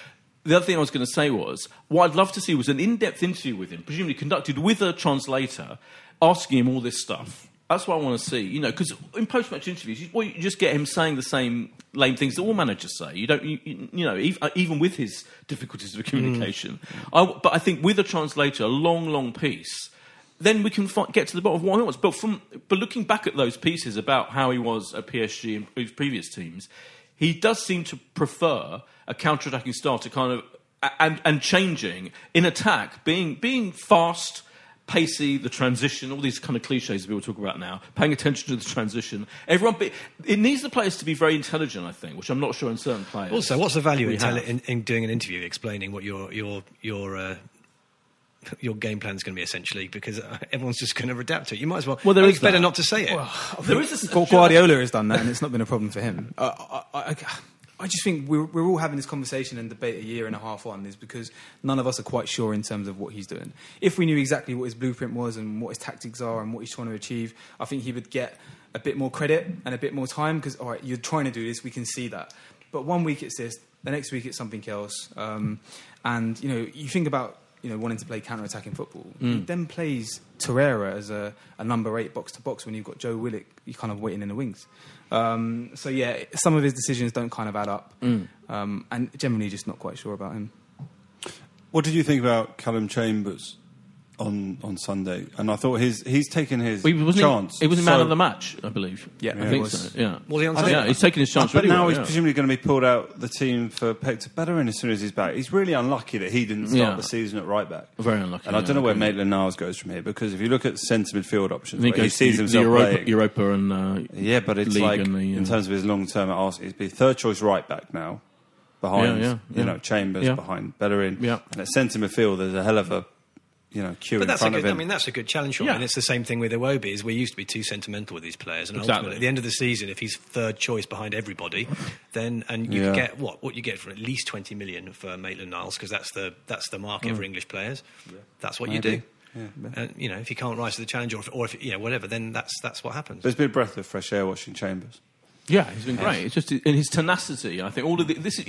The other thing I was going to say was, what I'd love to see was an in-depth interview with him, presumably conducted with a translator, asking him all this stuff. That's what I want to see, you know, because in post-match interviews, you, well, you just get him saying the same lame things that all managers say. You don't, you, you, know, even, uh, even with his difficulties of mm. communication. I, but I think with a translator, a long, long piece, then we can get to the bottom of what he wants. But from, but looking back at those pieces about how he was at PSG and his previous teams, he does seem to prefer a counter-attacking style to kind of and and changing in attack, being being fast, pacey, the transition, all these kind of cliches that people talk about now. Paying attention to the transition. Everyone, be, it needs the players to be very intelligent, I think, which I'm not sure in certain players.
Also, what's the value in, tell- in, in doing an interview explaining what your your your uh, your game plan is going to be essentially because uh, everyone's just going to adapt to it. You might as well.
Well, there
I
is
think it's better not to say it.
Well, there is a,
Gu- Guardiola has done that, and it's not been a problem for him. Uh, I, I, I just think we're, we're all having this conversation and debate a year and a half on is because none of us are quite sure in terms of what he's doing. If we knew exactly what his blueprint was and what his tactics are and what he's trying to achieve, I think he would get a bit more credit and a bit more time because, all right, you're trying to do this, we can see that. But one week it's this, the next week it's something else. Um, and, you know, you think about you know, wanting to play counter-attacking football. He then plays Torreira as a, a number eight box to box when you've got Joe Willock, you're kind of waiting in the wings. Um, so yeah, some of his decisions don't kind of add up, um, and generally just not quite sure about him.
What did you think about Callum Chambers on on Sunday? And I thought his he's taken his
Well, he wasn't
chance.
He, he was man
So-
of the match, I believe.
Yeah,
I
he
think
was.
so. Yeah.
Was he on
think-
Sunday?
Yeah, he's taking his chance.
But
really
now
well,
he's
yeah.
presumably going to be pulled out the team for Hector Bellerin as soon as he's back. He's really unlucky that he didn't start
Yeah.
the season at right back.
Very unlucky,
And I don't know where
I agree.
Maitland Niles goes from here because if you look at centre midfield options,
I think
where he
goes
sees himself
Europa,
playing.
Europa and uh,
Yeah, but it's like
and the,
in
uh,
terms of his long term at Arsenal, he's be third choice right back now, behind
Yeah, yeah,
you
yeah.
know Chambers,
Yeah.
behind Bellerin,
Yeah.
and at centre midfield there's a hell of a you know queue
But
in
that's a good.
of
I mean, that's a good challenge for him.
Yeah.
And it's the same thing with Iwobi. Is we used to be too sentimental with these players, and
Exactly.
ultimately, at the end of the season, if he's third choice behind everybody, then and you
Yeah.
get what what you get for at least twenty million for Maitland Niles because that's the that's the market for mm. English players. That's what you
Maybe.
do. And you know, if you can't rise to the challenge, or if, or if you know whatever, then that's that's what happens.
There's been a breath of fresh air watching Chambers.
Yeah, he's been great. It's just in his tenacity. I think all of the, this,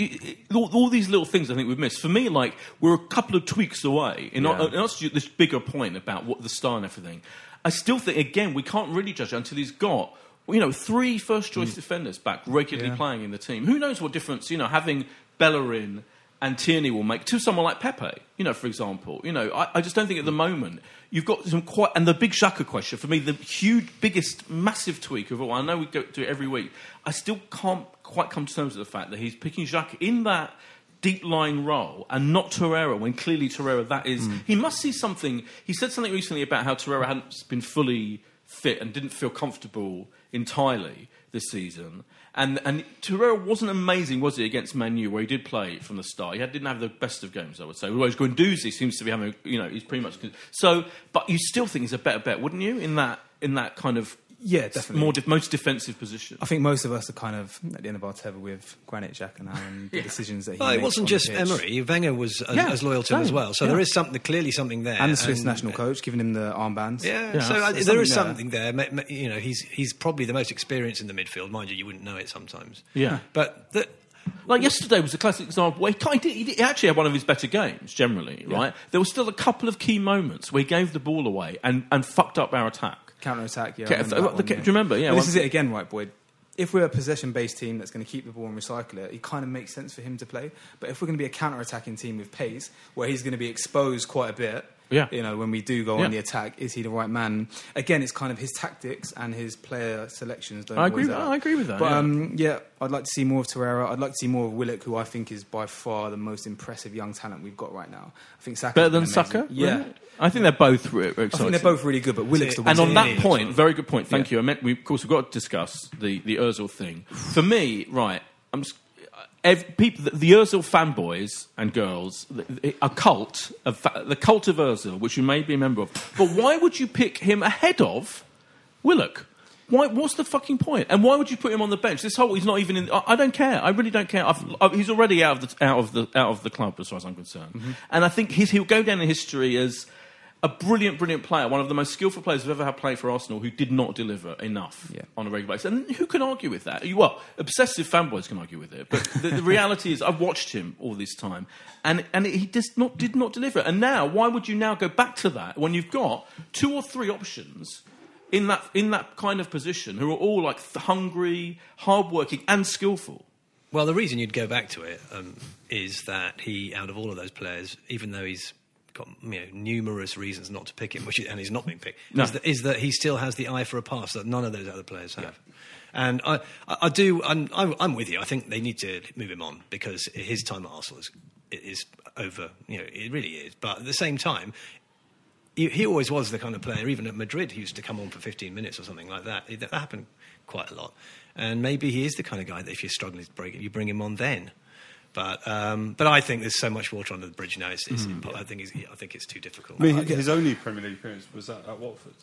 all, all these little things. I think we've missed. For me, like we're a couple of tweaks away. In,
Yeah.
answer this bigger point about what the star and everything, I still think again we can't really judge until he's got you know three first choice mm. defenders back regularly
Yeah.
playing in the team. Who knows what difference you know having Bellerin and Tierney will make to someone like Pepe. You know, for example. You know, I, I just don't think at the mm. moment you've got some quite. And the big Xhaka question for me, the huge, biggest, massive tweak of all. I know we go do it every week. I still can't quite come to terms with the fact that he's picking Xhaka in that deep lying role and not Torreira when clearly Torreira that is mm. he must see something he said something recently about how Torreira hadn't been fully fit and didn't feel comfortable entirely this season. And and Torreira wasn't amazing, was he, against Man U, where he did play from the start. He had, didn't have the best of games, I would say. Whereas Guendouzi seems to be having, you know, he's pretty much so. But you still think he's a better bet, wouldn't you? In that in that kind of
Yeah, definitely.
more de- most defensive position.
I think most of us are kind of at the end of our tether with Granit Xhaka now and the decisions that he
Well,
makes
it wasn't
on the
just
pitch.
Emery. Wenger was as,
Yeah,
as loyal to him as well. So
Yeah.
there is something clearly something there.
And the Swiss national coach giving him the armbands.
Yeah,
Yeah.
so uh,
There's something
something there. Ma- ma- You know, he's he's probably the most experienced in the midfield. Mind you, you wouldn't know it sometimes.
Yeah.
but the,
Like yesterday was a classic example where he, kind he, did- he actually had one of his better games, generally, right? There were still a couple of key moments where he gave the ball away and, and fucked up our attack.
Counter attack, yeah.
Okay,
remember
so-
that one,
do you remember? Yeah,
But this is it again, right, Boyd? If we're a possession based team that's going to keep the ball and recycle it, it kind of makes sense for him to play. But if we're going to be a counter attacking team with pace, where he's going to be exposed quite a bit,
Yeah.
you know, when we do go
Yeah.
on the attack, is he the right man? Again, it's kind of his tactics and his player selections. Don't
I agree with- I agree with that,
But
yeah.
um, yeah, I'd like to see more of Torreira. I'd like to see more of Willock, who I think is by far the most impressive young talent we've got right now. I think Saka
Better than Saka?
Yeah.
I think they're both re-
I think they're both really good, but Willock's the one.
And on that point, very good point. Thank you. I meant, we, of course, we've got to discuss the the Özil thing. For me, right, I'm. s- Ev, people, the, the Özil fanboys and girls, the, the, a cult, of, fa- the cult of Özil, which you may be a member of. But why would you pick him ahead of Willock? Why, what's the fucking point? And why would you put him on the bench? This whole he's not even in. I, I don't care. I really don't care. I've, I, he's already out of the out of the out of the club as far as I'm concerned.
Mm-hmm.
And I think he's, he'll go down in history as a brilliant, brilliant player, one of the most skillful players who've ever had play for Arsenal, who did not deliver enough
Yeah.
on a regular basis. And who can argue with that? You- Well, obsessive fanboys can argue with it, but the, the reality is, I've watched him all this time, and and he just not did not deliver. And now, why would you now go back to that when you've got two or three options? In that, in that kind of position, who are all like th- hungry, hardworking, and skillful.
well, the reason you'd go back to it um, is that he, out of all of those players, even though he's got you know, numerous reasons not to pick him, which is, and he's not being picked,
No.
is, that, is that he still has the eye for a pass that none of those other players have. And I, I, do, I'm, I'm, I'm with you. I think they need to move him on because his time at Arsenal is, is over. You know, it really is. But at the same time, he, he always was the kind of player, even at Madrid, he used to come on for 15 minutes or something like that. It, that happened quite a lot. And maybe he is the kind of guy that if you're struggling to break it, you bring him on then. But um, but I think there's so much water under the bridge now. It's, it's impo- I think it's, I think it's too difficult.
I mean, his only Premier League appearance was at, at Watford.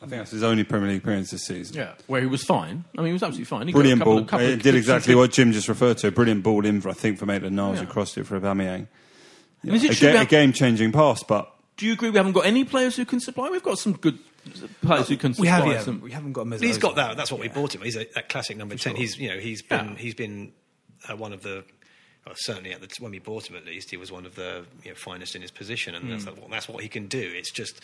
I think that's his only Premier League appearance this season.
Yeah, where he was fine. I mean, he was absolutely fine. He got a
Brilliant
couple
ball.
of- couple
It
of-
did exactly what Jim just referred to. A brilliant ball in, for, I think, for Maitland Niles,
Yeah.
who crossed it for Aubameyang.
And is it
a, ga-
we
a game-changing pass, but
Do you agree we haven't got any players who can supply? We've got some good players who can supply.
we have, yeah,
some.
we haven't got. Mesut
He's got that. That's what we bought him. He's a, that classic number ten. He's you know he's been
Yeah.
he's been uh, one of the well, certainly at the t- when we bought him at least he was one of the you know, finest in his position, and
Hmm.
that's, what, that's what he can do. It's just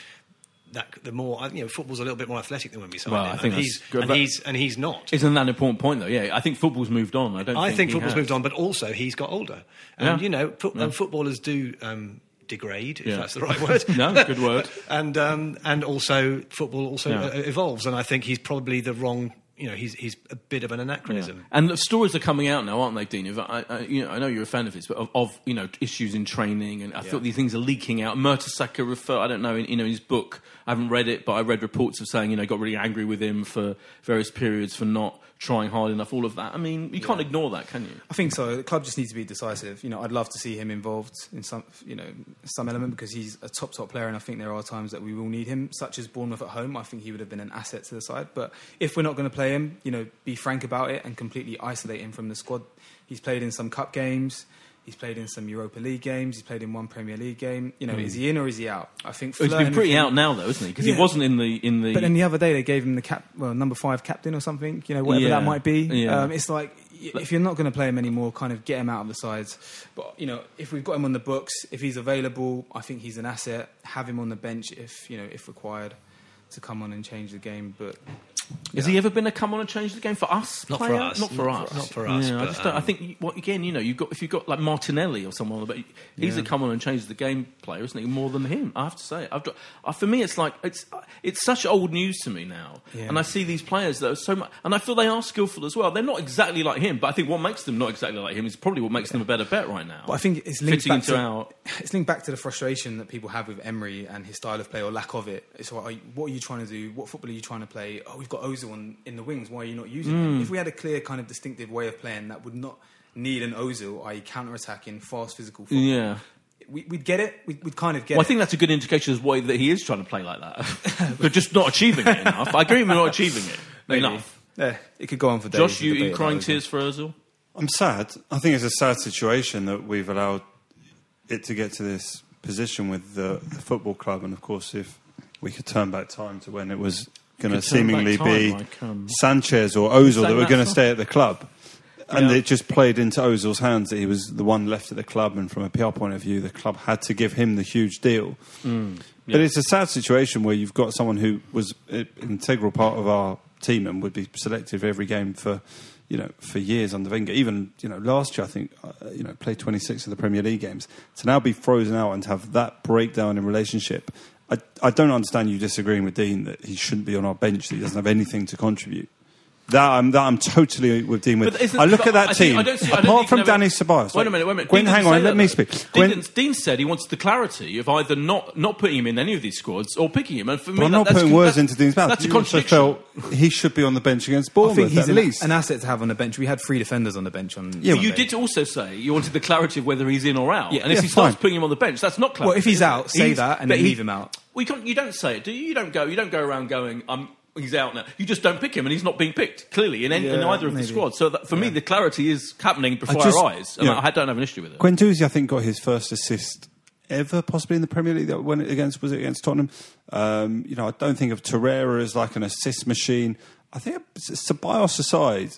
that the more you know football's a little bit more athletic than when we signed
Well,
him,
I think
and he's
good.
and he's and he's not.
Isn't that an important point, though? Yeah, I think football's moved on. I don't.
I
think,
think football's
has.
moved on, but also he's got older, and
Yeah.
you know, fo-
Yeah.
and footballers do. Um, degrade if
Yeah.
that's the right word
No, good word.
and um, and also football also evolves and I think he's probably the wrong you know he's he's a bit of an anachronism
And the stories are coming out now, aren't they, Dean? I, I, you know, I know you're a fan of his, but of, of you know issues in training, and I thought these things are leaking out. Mertesacker refer, I don't know, in, you know, his book. I haven't read it, but I read reports of saying you know got really angry with him for various periods for not trying hard enough. All of that. I mean, you can't ignore that, can you?
I think so. The club just needs to be decisive. You know, I'd love to see him involved in some, you know, some element because he's a top top player, and I think there are times that we will need him, such as Bournemouth at home. I think he would have been an asset to the side. But if we're not going to play him, you know, be frank about it and completely isolate him from the squad. He's played in some cup games. He's played in some Europa League games. He's played in one Premier League game. You know, is he in or is he out? I think
He's
flirting
been pretty out now, though, isn't he? Because he wasn't in the in the.
But then the other day they gave him the cap, well, number five captain or something. You know, whatever
Yeah.
that might be.
Yeah.
Um, it's like if you're not going to play him anymore, kind of get him out of the sides. But you know, if we've got him on the books, if he's available, I think he's an asset. Have him on the bench if you know if required to come on and change the game. But
Has he ever been a come on and change the game for us?
Not for
player?
us.
Not for
Not
us.
not for us,
Yeah, I just don't, I
um,
think what again, you know, you've got if you've got like Martinelli or someone, but he's a come on and change the game player, isn't he? More than him, I have to say. I've got, uh, for me, it's like it's it's such old news to me now,
Yeah.
and I see these players that are so much, and I feel they are skillful as well. They're not exactly like him, but I think what makes them not exactly like him is probably what makes them a better bet right now.
But I think it's linked back
into
to
our.
it's linked back to the frustration that people have with Emery and his style of play or lack of it. It's like, what are you trying to do? What football are you trying to play? Oh, we've got got Ozil on, in the wings. Why are you not using
Mm.
him? If we had a clear kind of distinctive way of playing that would not need an Ozil, i.e., counter-attacking, fast, physical football,
Yeah.
we, we'd get it. We'd, we'd kind of get
Well, I
it.
think that's a good indication as why that he is trying to play like that, but just not achieving it enough. I agree with not achieving it
Maybe.
enough.
Yeah, it could go on for days.
Josh, you,
debate
you
about
crying tears for Ozil?
I'm sad. I think it's a sad situation that we've allowed it to get to this position with the, the football club. And of course, if we could turn back time to when it was going to
Could turn back
seemingly be
like, um,
Sanchez or Ozil that were going to stay at the club. And
Yeah.
it just played into Ozil's hands that he was the one left at the club, and from a PR point of view, the club had to give him the huge deal.
Mm.
But it's a sad situation where you've got someone who was an integral part of our team and would be selected for every game for, you know, for years under Wenger. Even you know last year, I think uh, you know played 26 of the Premier League games. To now be frozen out and to have that breakdown in relationship, I, I don't understand you disagreeing with Dean that he shouldn't be on our bench. That he doesn't have anything to contribute. That I'm, that I'm totally with Dean with. I look at that
I think-
team.
I don't see- I don't
apart from
you can have
Dani
a-
Ceballos.
Wait a minute, wait a minute.
Gwen,
Dean
hang on,
say
let
that,
me
though.
speak.
Dean,
Gwen,
Dean said he wants the clarity of either not not putting him in any of these squads or picking him. And for
but
me,
I'm
that-
not
that's
putting
con-
words into Dean's mouth.
That's a
You also
contradiction.
felt he should be on the bench against
I
Bournemouth
think he's
at
an,
least.
an asset to have on the bench. We had three defenders on the bench on.
Yeah,
But you did also say you wanted the clarity of whether he's in or out.
Yeah,
and if
yeah,
he starts
fine.
putting him on the bench, that's not clarity.
Well, if he's out, say that and then leave him out.
We can't, you don't say it, do you? You don't go. You don't go around going, "I'm." He's out now. You just don't pick him, and he's not being picked clearly in, any, in either of the squads. So that, for me, the clarity is happening before
just-
our eyes, and
yeah.
I don't have an issue with it.
Guendouzi, I think, got his first assist ever, possibly in the Premier League. That when it against was it against Tottenham? Um, you know, I don't think of Torreira as like an assist machine. I think Ceballos aside,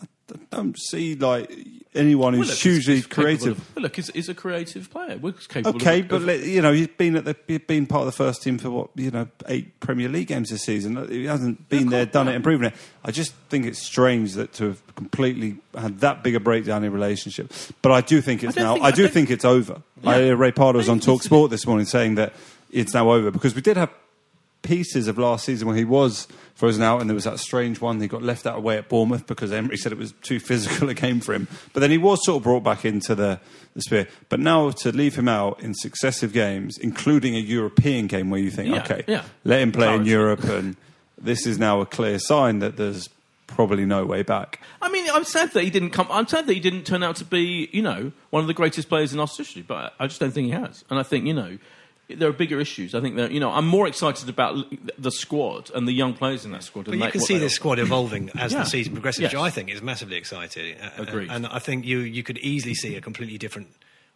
I don't see like anyone
Well,
who's
look,
hugely creative.
Of, well, look, he's, he's a creative player. Wilkes capable.
Okay,
of,
but
of-
you know he's been at the he's been part of the first team for what you know eight Premier League games this season. Uh, he hasn't been there, done it, and proven it. I just think it's strange that to have completely had that big a breakdown in relationship. But I do think it's
don't
now.
think-
I
I
do think it's over. I, Ray Parlour was on Talk Sport this morning saying that it's now over because we did have pieces of last season where he was frozen out and there was that strange one he got left out away at Bournemouth because Emery said it was too physical a game for him but then he was sort of brought back into the, the sphere but now to leave him out in successive games including a European game where you think
Yeah,
okay
yeah.
let him play in Europe and this is now a clear sign that there's probably no way back
I mean, I'm sad that he didn't come. I'm sad that he didn't turn out to be, you know, one of the greatest players in our history. But I just don't think he has. And I think, you know, there are bigger issues. I think that, you know, I'm more excited about the squad and the young players in that squad.
But
and
you
they-
can see
they
this squad evolving as
Yeah.
the season progresses,
Yes.
which I think is massively exciting. Uh,
Agreed.
And I think you you could easily see a completely different.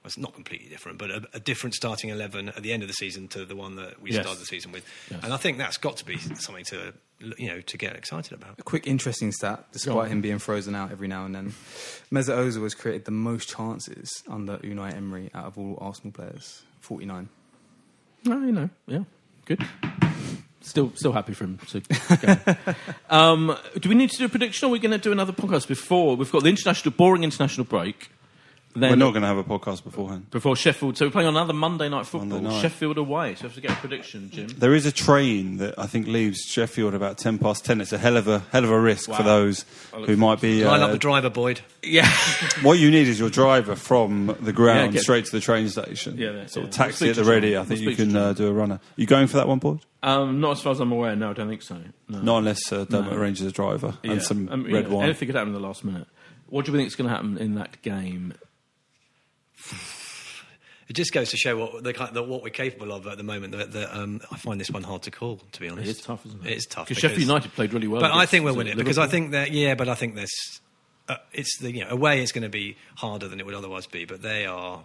Well, it's not completely different, but a, a different starting eleven at the end of the season to the one that we
Yes.
started the season with. And I think that's got to be something to you know to get excited about.
A quick interesting stat, despite him being frozen out every now and then. Mesut Ozil has created the most chances under Unai Emery out of all Arsenal players, 49.
Well, you know, yeah, good. Still, still happy for him go. um, do we need to do a prediction, or are we going to do another podcast before we've got the international boring international break? Then
we're not going to have a podcast beforehand
before Sheffield. So we're playing on another Monday night football.
Monday night.
Sheffield away. So we have to get a prediction, Jim.
There is a train that I think leaves Sheffield about ten past ten. It's a hell of a hell of a risk
Wow.
for those who might be.
Line
uh,
up the driver, Boyd.
Yeah.
what you need is your driver from the ground
Yeah, get-
straight to the train station.
Yeah, yeah,
sort of taxi
We'll
at the ready. I think
We'll
you can uh, do a runner. Are You going for that one, Boyd?
Um, not as far as I'm aware. No, I don't think so. No.
Not unless uh, Dermot
No.
arranges a driver
Yeah.
and some
Um,
red
know,
wine.
Anything could happen in the last minute. What do you think is going to happen in that game?
It just goes to show what the, the, what we're capable of at the moment. That, that, um, I find this one hard to call, to be honest.
It is tough, isn't it?
It is tough
Because Sheffield United played really well.
But I think we'll
was
win
it
it because I think that yeah, but I think this uh, it's the you know away it's going to be harder than it would otherwise be. But they are.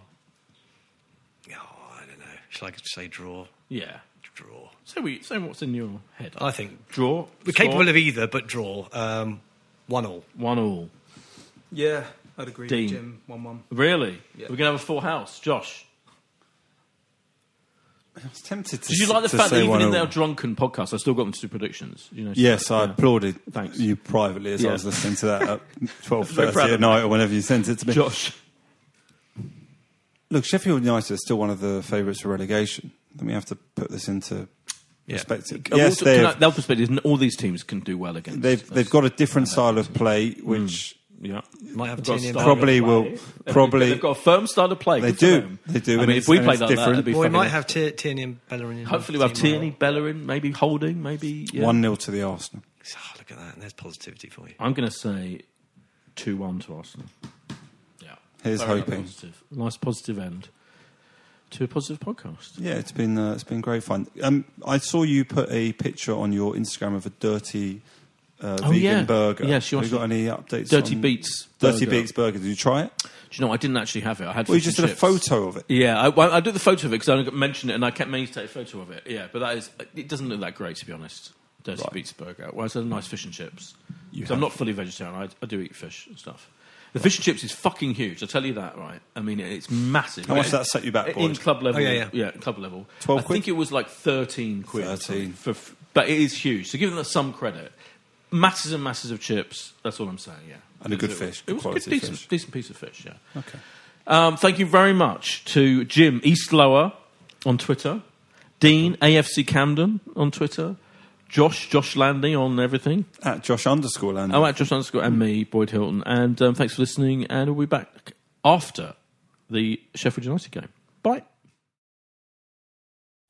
Oh, I don't know. Shall I say draw?
Yeah.
Draw.
So we say what's in your head.
I think
Draw.
we're
Score?
capable of either, but draw. Um, one all.
one all.
Yeah, I'd agree
Dean.
Jim. 1 1.
Really?
Yeah.
We're going to have a full house, Josh.
I was tempted to
Did you like the
to
fact that even in their drunken podcast, I still got them to do predictions? You know.
Yes, I
yeah.
applauded
Thanks.
you privately as
Yeah.
I was listening to that at twelve thirty at night or whenever you sent it to me.
Josh.
Look, Sheffield United is still one of the favourites for relegation. Then we have to put this into
Yeah.
perspective.
Uh,
Yes,
also, I- their perspective is all these teams can do well against.
they've they've got a different style of play, which
Yeah.
Might have
They've got a
Tierney
Probably
of
will- probably-
They've got a firm style of play.
They do. They do,
I
and
mean, if we
and
played
it's
like that,
different.
it'd be
Well, we might have Tier- Tierney and Bellerin. in
Hopefully, we'll have
team,
Tierney, Bellerin, maybe Holding, maybe. Yeah.
one 0 to the Arsenal.
oh, look at that, and there's positivity for you.
I'm going to say two one to Arsenal. Yeah,
Here's
Very
hoping.
Positive. Nice positive end to a positive podcast.
Yeah, it's been uh, it's been great fun. Um, I saw you put a picture on your Instagram of a dirty uh,
Oh,
vegan
yeah.
burger.
Yes, you
Have you got any updates?
Dirty
on-
Beats
Dirty
burger.
Beats burger. Did you try it?
Do you know? I didn't actually have it. I had.
Well, you
fish
just
and
did a photo of it.
Yeah, I, well, I did the photo of it because I mentioned it, and I kept meaning to take a photo of it. Yeah, but that is it doesn't look that great to be honest. Dirty
Right.
Beats burger. Well, it's a nice fish and chips.
You
'Cause I'm not fully vegetarian. I, I do eat fish and stuff. The fish and chips is fucking huge. I tell you that, right? I mean, it's massive.
How much did that set you back,
In club level,
Oh, yeah, yeah.
club level.
12
I
quid?
think it was like thirteen quid.
13.
For, but it is huge. So give them some credit. Masses and masses of chips. That's all I'm saying. Yeah,
And a good
It-
fish,
It
good
was a good, decent,
fish.
decent piece of fish. Yeah.
Okay.
Um, thank you very much to Jim Eastlower on Twitter, Dean AFC Camden on Twitter, Josh Josh Landy on everything.
At Josh underscore land.
Oh, at Josh underscore and me, Boyd Hilton. And um, thanks for listening. And we'll be back after the Sheffield United game. Bye.